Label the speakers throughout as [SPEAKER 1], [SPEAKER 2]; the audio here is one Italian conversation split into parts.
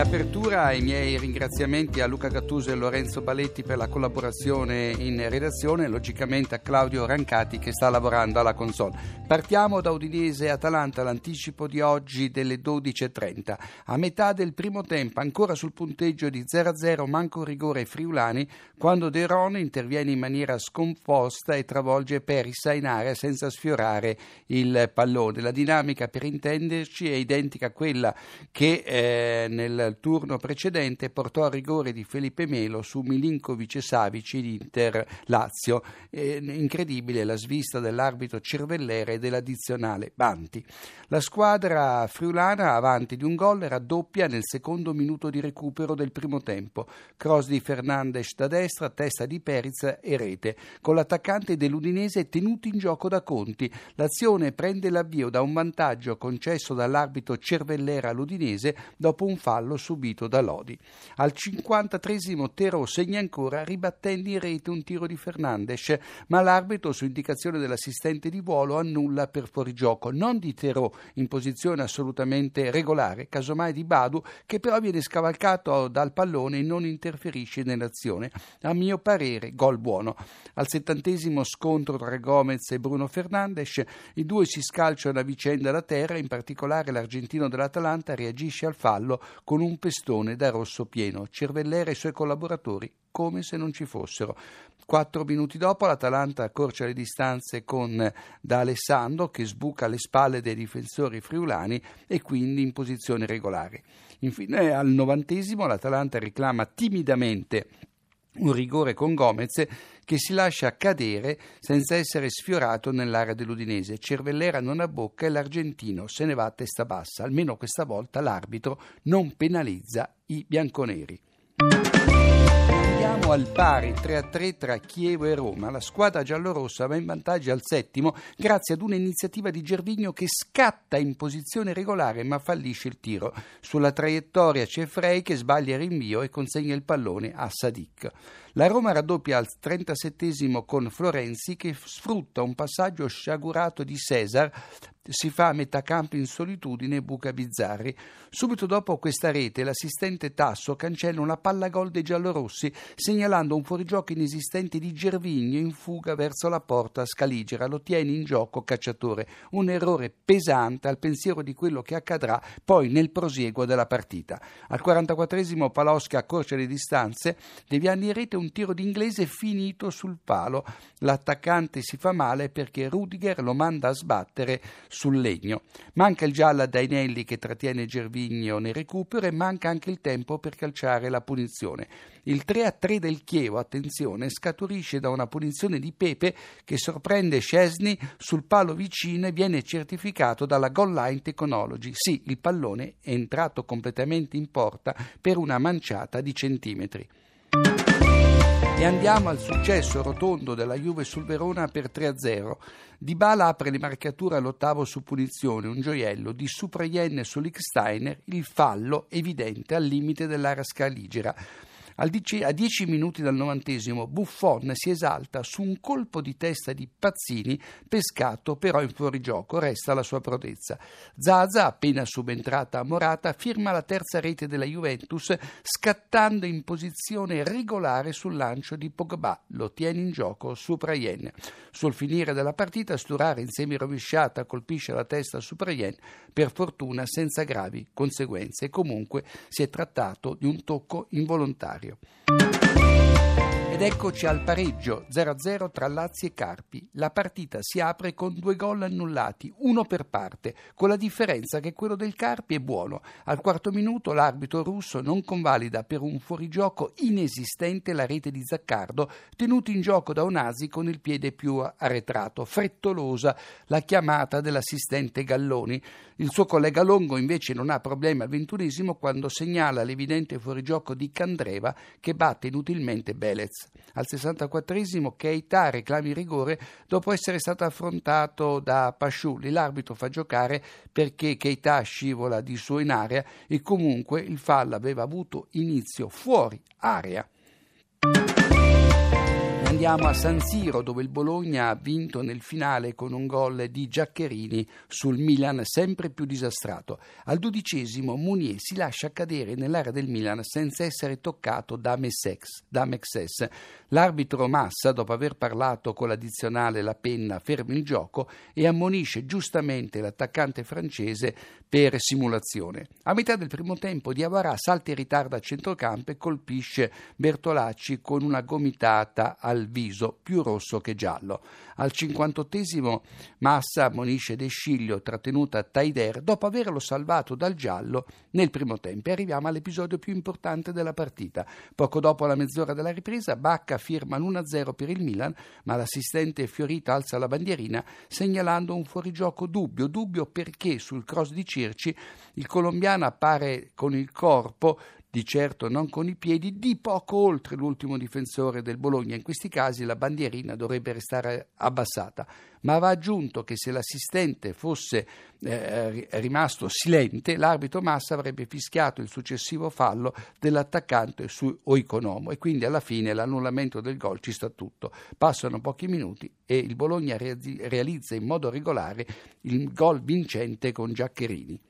[SPEAKER 1] Apertura i miei ringraziamenti a Luca Gattuso e Lorenzo Baletti per la collaborazione in redazione e logicamente a Claudio Rancati che sta lavorando alla console. Partiamo da Udinese Atalanta, l'anticipo di oggi delle 12.30. A metà del primo tempo, ancora sul punteggio di 0-0, manco rigore Friulani, quando De Ron interviene in maniera scomposta e travolge Perissa in area senza sfiorare il pallone. La dinamica, per intenderci, è identica a quella che eh, nel nel turno precedente portò a rigore di Felipe Melo su Milinkovic Savic in Inter Lazio. Eh, incredibile la svista dell'arbitro Cervellere e dell'addizionale Banti. La squadra friulana avanti di un gol raddoppia nel secondo minuto di recupero del primo tempo. Cross di Fernandes da destra, testa di Periz e rete. Con l'attaccante dell'Udinese tenuto in gioco da Conti. L'azione prende l'avvio da un vantaggio concesso dall'arbitro Cervellera all'Udinese dopo un fallo subito da Lodi. Al 53 Tero segna ancora ribattendo in rete un tiro di Fernandes, ma l'arbitro su indicazione dell'assistente di volo annulla per fuorigioco, non di Tero in posizione assolutamente regolare, casomai di Badu che però viene scavalcato dal pallone e non interferisce nell'azione. A mio parere gol buono. Al settantesimo scontro tra Gomez e Bruno Fernandes, i due si scalciano a vicenda da terra, in particolare l'argentino dell'Atalanta reagisce al fallo con un pestone da rosso pieno, Cervellera e i suoi collaboratori come se non ci fossero. Quattro minuti dopo l'Atalanta accorcia le distanze con D'Alessandro che sbuca alle spalle dei difensori friulani e quindi in posizione regolare. Infine al novantesimo l'Atalanta reclama timidamente un rigore con Gomez che si lascia cadere senza essere sfiorato nell'area dell'Udinese. Cervellera non abbocca e l'argentino se ne va a testa bassa. Almeno questa volta l'arbitro non penalizza i bianconeri al pari 3-3 tra Chievo e Roma. La squadra giallorossa va in vantaggio al settimo grazie ad un'iniziativa di Gervigno che scatta in posizione regolare ma fallisce il tiro. Sulla traiettoria c'è Frey che sbaglia il rinvio e consegna il pallone a Sadik. La Roma raddoppia al 37 con Florenzi che sfrutta un passaggio sciagurato di Cesar si fa a metà campo in solitudine buca Bizzarri. Subito dopo questa rete l'assistente Tasso cancella una palla gol dei giallorossi segnalando un fuorigioco inesistente di Gervigno in fuga verso la porta Scaligera. Lo tiene in gioco Cacciatore. Un errore pesante al pensiero di quello che accadrà poi nel prosieguo della partita. Al 44esimo Paloschi accorcia le distanze, deviando in rete un tiro d'inglese finito sul palo. L'attaccante si fa male perché Rudiger lo manda a sbattere sul legno. Manca il giallo a Dainelli che trattiene Gervigno nel recupero e manca anche il tempo per calciare la punizione. Il 3-3 del Chievo, attenzione, scaturisce da una punizione di Pepe che sorprende Scesni sul palo vicino e viene certificato dalla Goal Line Technology. Sì, il pallone è entrato completamente in porta per una manciata di centimetri. E andiamo al successo rotondo della Juve sul Verona per 3-0. Dybala apre le marcature all'ottavo su punizione, un gioiello di Suprayen su Licksteiner, il fallo evidente al limite dell'area scaligera. A dieci minuti dal novantesimo Buffon si esalta su un colpo di testa di Pazzini, pescato però in fuorigioco, resta la sua prodezza. Zaza, appena subentrata a Morata, firma la terza rete della Juventus, scattando in posizione regolare sul lancio di Pogba. Lo tiene in gioco su Prayen. Sul finire della partita, Sturare in semi-rovesciata colpisce la testa su Prayen, per fortuna senza gravi conseguenze. Comunque si è trattato di un tocco involontario. you. Ed eccoci al pareggio 0-0 tra Lazio e Carpi. La partita si apre con due gol annullati, uno per parte, con la differenza che quello del Carpi è buono. Al quarto minuto l'arbitro russo non convalida per un fuorigioco inesistente la rete di Zaccardo, tenuto in gioco da Onasi con il piede più arretrato. Frettolosa la chiamata dell'assistente Galloni. Il suo collega Longo invece non ha problemi al ventunesimo quando segnala l'evidente fuorigioco di Candreva che batte inutilmente Belez. Al 64esimo Keita reclami rigore dopo essere stato affrontato da Pasciulli. L'arbitro fa giocare perché Keita scivola di suo in area e comunque il fallo aveva avuto inizio fuori area andiamo a San Siro dove il Bologna ha vinto nel finale con un gol di Giaccherini sul Milan sempre più disastrato. Al dodicesimo Munier si lascia cadere nell'area del Milan senza essere toccato. Da Mexes. L'arbitro Massa, dopo aver parlato con l'addizionale La Penna, ferma il gioco e ammonisce giustamente l'attaccante francese per simulazione. A metà del primo tempo Diavarà salta in ritardo a centrocampo e colpisce Bertolacci con una gomitata al viso più rosso che giallo. Al 58esimo Massa ammonisce De Sciglio trattenuta Taider dopo averlo salvato dal giallo nel primo tempo. E arriviamo all'episodio più importante della partita. Poco dopo la mezz'ora della ripresa Bacca firma l'1-0 per il Milan, ma l'assistente Fiorita alza la bandierina segnalando un fuorigioco dubbio, dubbio perché sul cross di Circi il colombiano appare con il corpo di certo non con i piedi, di poco oltre l'ultimo difensore del Bologna. In questi casi la bandierina dovrebbe restare abbassata, ma va aggiunto che se l'assistente fosse eh, rimasto silente, l'arbitro Massa avrebbe fischiato il successivo fallo dell'attaccante su Oikonomo e quindi alla fine l'annullamento del gol ci sta tutto. Passano pochi minuti e il Bologna realizza in modo regolare il gol vincente con Giaccherini.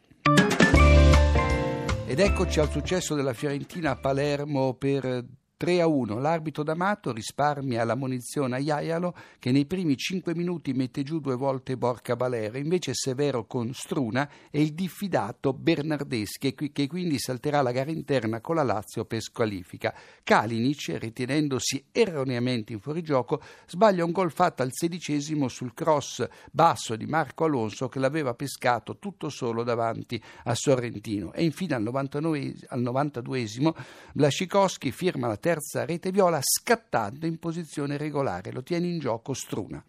[SPEAKER 1] Ed eccoci al successo della Fiorentina a Palermo per 3 a 1. L'arbitro D'Amato risparmia la munizione a Iaialo che nei primi 5 minuti mette giù due volte Borca Balera, invece Severo con Struna e il diffidato Bernardeschi che quindi salterà la gara interna con la Lazio per squalifica. Kalinic, ritenendosi erroneamente in fuorigioco, sbaglia un gol fatto al sedicesimo sul cross basso di Marco Alonso che l'aveva pescato tutto solo davanti a Sorrentino. E infine al, 99, al 92esimo Blascikowski firma la terza terza rete viola scattando in posizione regolare. Lo tiene in gioco Struna.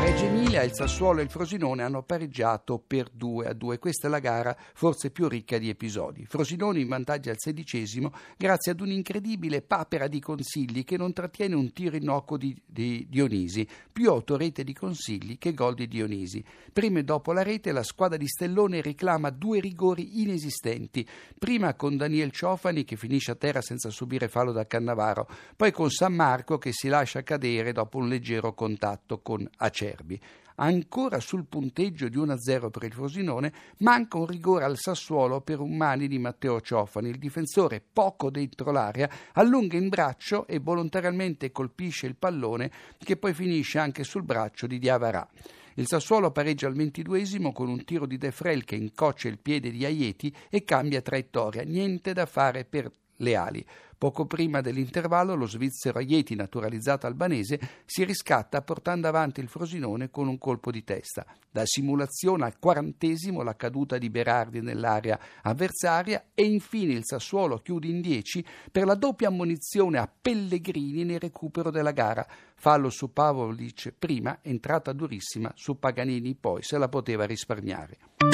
[SPEAKER 1] Reggio Emilia, il Sassuolo e il Frosinone hanno pareggiato per 2 a 2. Questa è la gara forse più ricca di episodi. Frosinone in vantaggio al sedicesimo grazie ad un'incredibile papera di consigli che non trattiene un tiro innocuo di, di Dionisi, più autorete di consigli che gol di Dionisi. Prima e dopo la rete la squadra di Stellone reclama due rigori inesistenti, prima con Daniel Ciofani che finisce a terra senza subire fallo da Cannavaro, poi con San Marco che si lascia cadere dopo un leggero contatto con Acerbi. Acerbi. Ancora sul punteggio di 1-0 per il Frosinone, manca un rigore al Sassuolo per un mani di Matteo Ciofani. Il difensore, poco dentro l'area, allunga in braccio e volontariamente colpisce il pallone che poi finisce anche sul braccio di Diavarà. Il Sassuolo pareggia al ventiduesimo con un tiro di De Frel che incoccia il piede di Aieti e cambia traiettoria. Niente da fare per le ali. Poco prima dell'intervallo lo svizzero Aieti, naturalizzato albanese, si riscatta portando avanti il Frosinone con un colpo di testa. Da simulazione al quarantesimo la caduta di Berardi nell'area avversaria e infine il Sassuolo chiude in 10 per la doppia ammonizione a Pellegrini nel recupero della gara. Fallo su Pavolic prima, entrata durissima su Paganini poi, se la poteva risparmiare.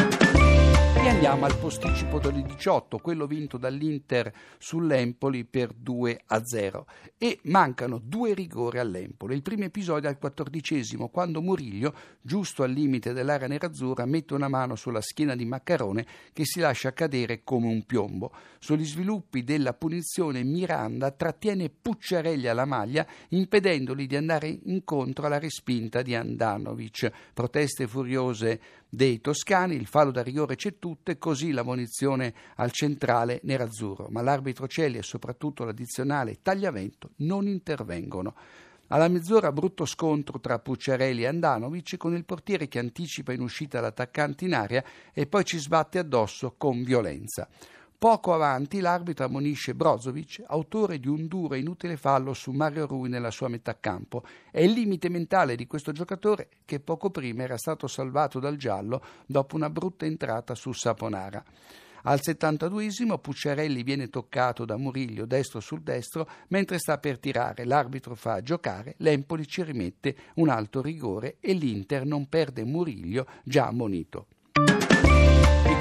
[SPEAKER 1] E andiamo al posticipo del 18, quello vinto dall'Inter sull'Empoli per 2 a 0. E mancano due rigori all'Empoli. Il primo episodio al quattordicesimo, quando Muriglio, giusto al limite dell'area nerazzurra, mette una mano sulla schiena di Maccarone che si lascia cadere come un piombo. Sugli sviluppi della punizione Miranda trattiene Pucciarelli alla maglia, impedendogli di andare incontro alla respinta di Andanovic. Proteste furiose dei toscani, il fallo da rigore c'è tutto e così la munizione al centrale nerazzurro, ma l'arbitro Celi e soprattutto l'addizionale Tagliavento non intervengono. Alla mezz'ora brutto scontro tra Pucciarelli e Andanovic con il portiere che anticipa in uscita l'attaccante in aria e poi ci sbatte addosso con violenza. Poco avanti l'arbitro ammonisce Brozovic, autore di un duro e inutile fallo su Mario Rui nella sua metà campo. È il limite mentale di questo giocatore che poco prima era stato salvato dal giallo dopo una brutta entrata su Saponara. Al 72esimo Pucciarelli viene toccato da Muriglio destro sul destro mentre sta per tirare. L'arbitro fa giocare, l'Empoli ci rimette un alto rigore e l'Inter non perde Muriglio già ammonito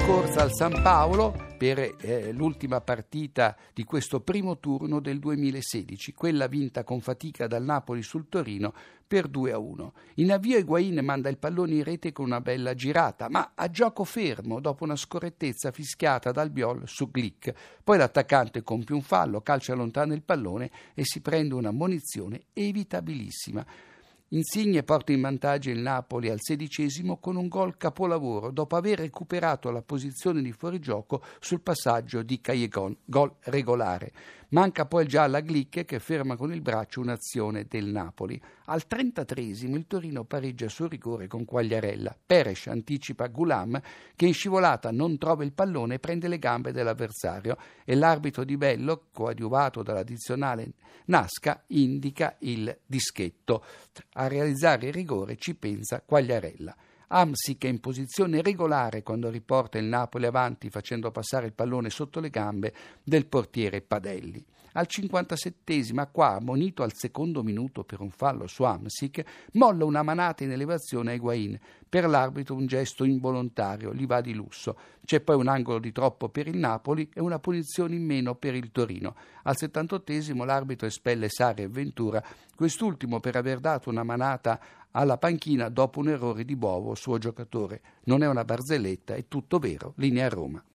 [SPEAKER 1] corsa al San Paolo per eh, l'ultima partita di questo primo turno del 2016, quella vinta con fatica dal Napoli sul Torino per 2 a 1. In avvio Higuain manda il pallone in rete con una bella girata, ma a gioco fermo dopo una scorrettezza fischiata dal Biol su Glick. Poi l'attaccante compie un fallo, calcia lontano il pallone e si prende una munizione evitabilissima. Insigne porta in vantaggio il Napoli al sedicesimo con un gol capolavoro dopo aver recuperato la posizione di fuorigioco sul passaggio di Callejon, gol regolare. Manca poi già la Glicche che ferma con il braccio un'azione del Napoli. Al 33 il Torino pareggia sul rigore con Quagliarella. Peres anticipa Gulam che in scivolata non trova il pallone e prende le gambe dell'avversario e l'arbitro di Bello, coadiuvato dall'addizionale Nasca, indica il dischetto. A realizzare il rigore ci pensa Quagliarella. Amsic è in posizione regolare quando riporta il Napoli avanti facendo passare il pallone sotto le gambe del portiere Padelli. Al 57 qua, ammonito al secondo minuto per un fallo su Amsic, molla una manata in elevazione a Higuain. Per l'arbitro un gesto involontario, gli va di lusso. C'è poi un angolo di troppo per il Napoli e una punizione in meno per il Torino. Al 78 l'arbitro espelle Sari e Ventura, quest'ultimo per aver dato una manata alla panchina dopo un errore di Bovo, suo giocatore. Non è una barzelletta, è tutto vero. Linea Roma.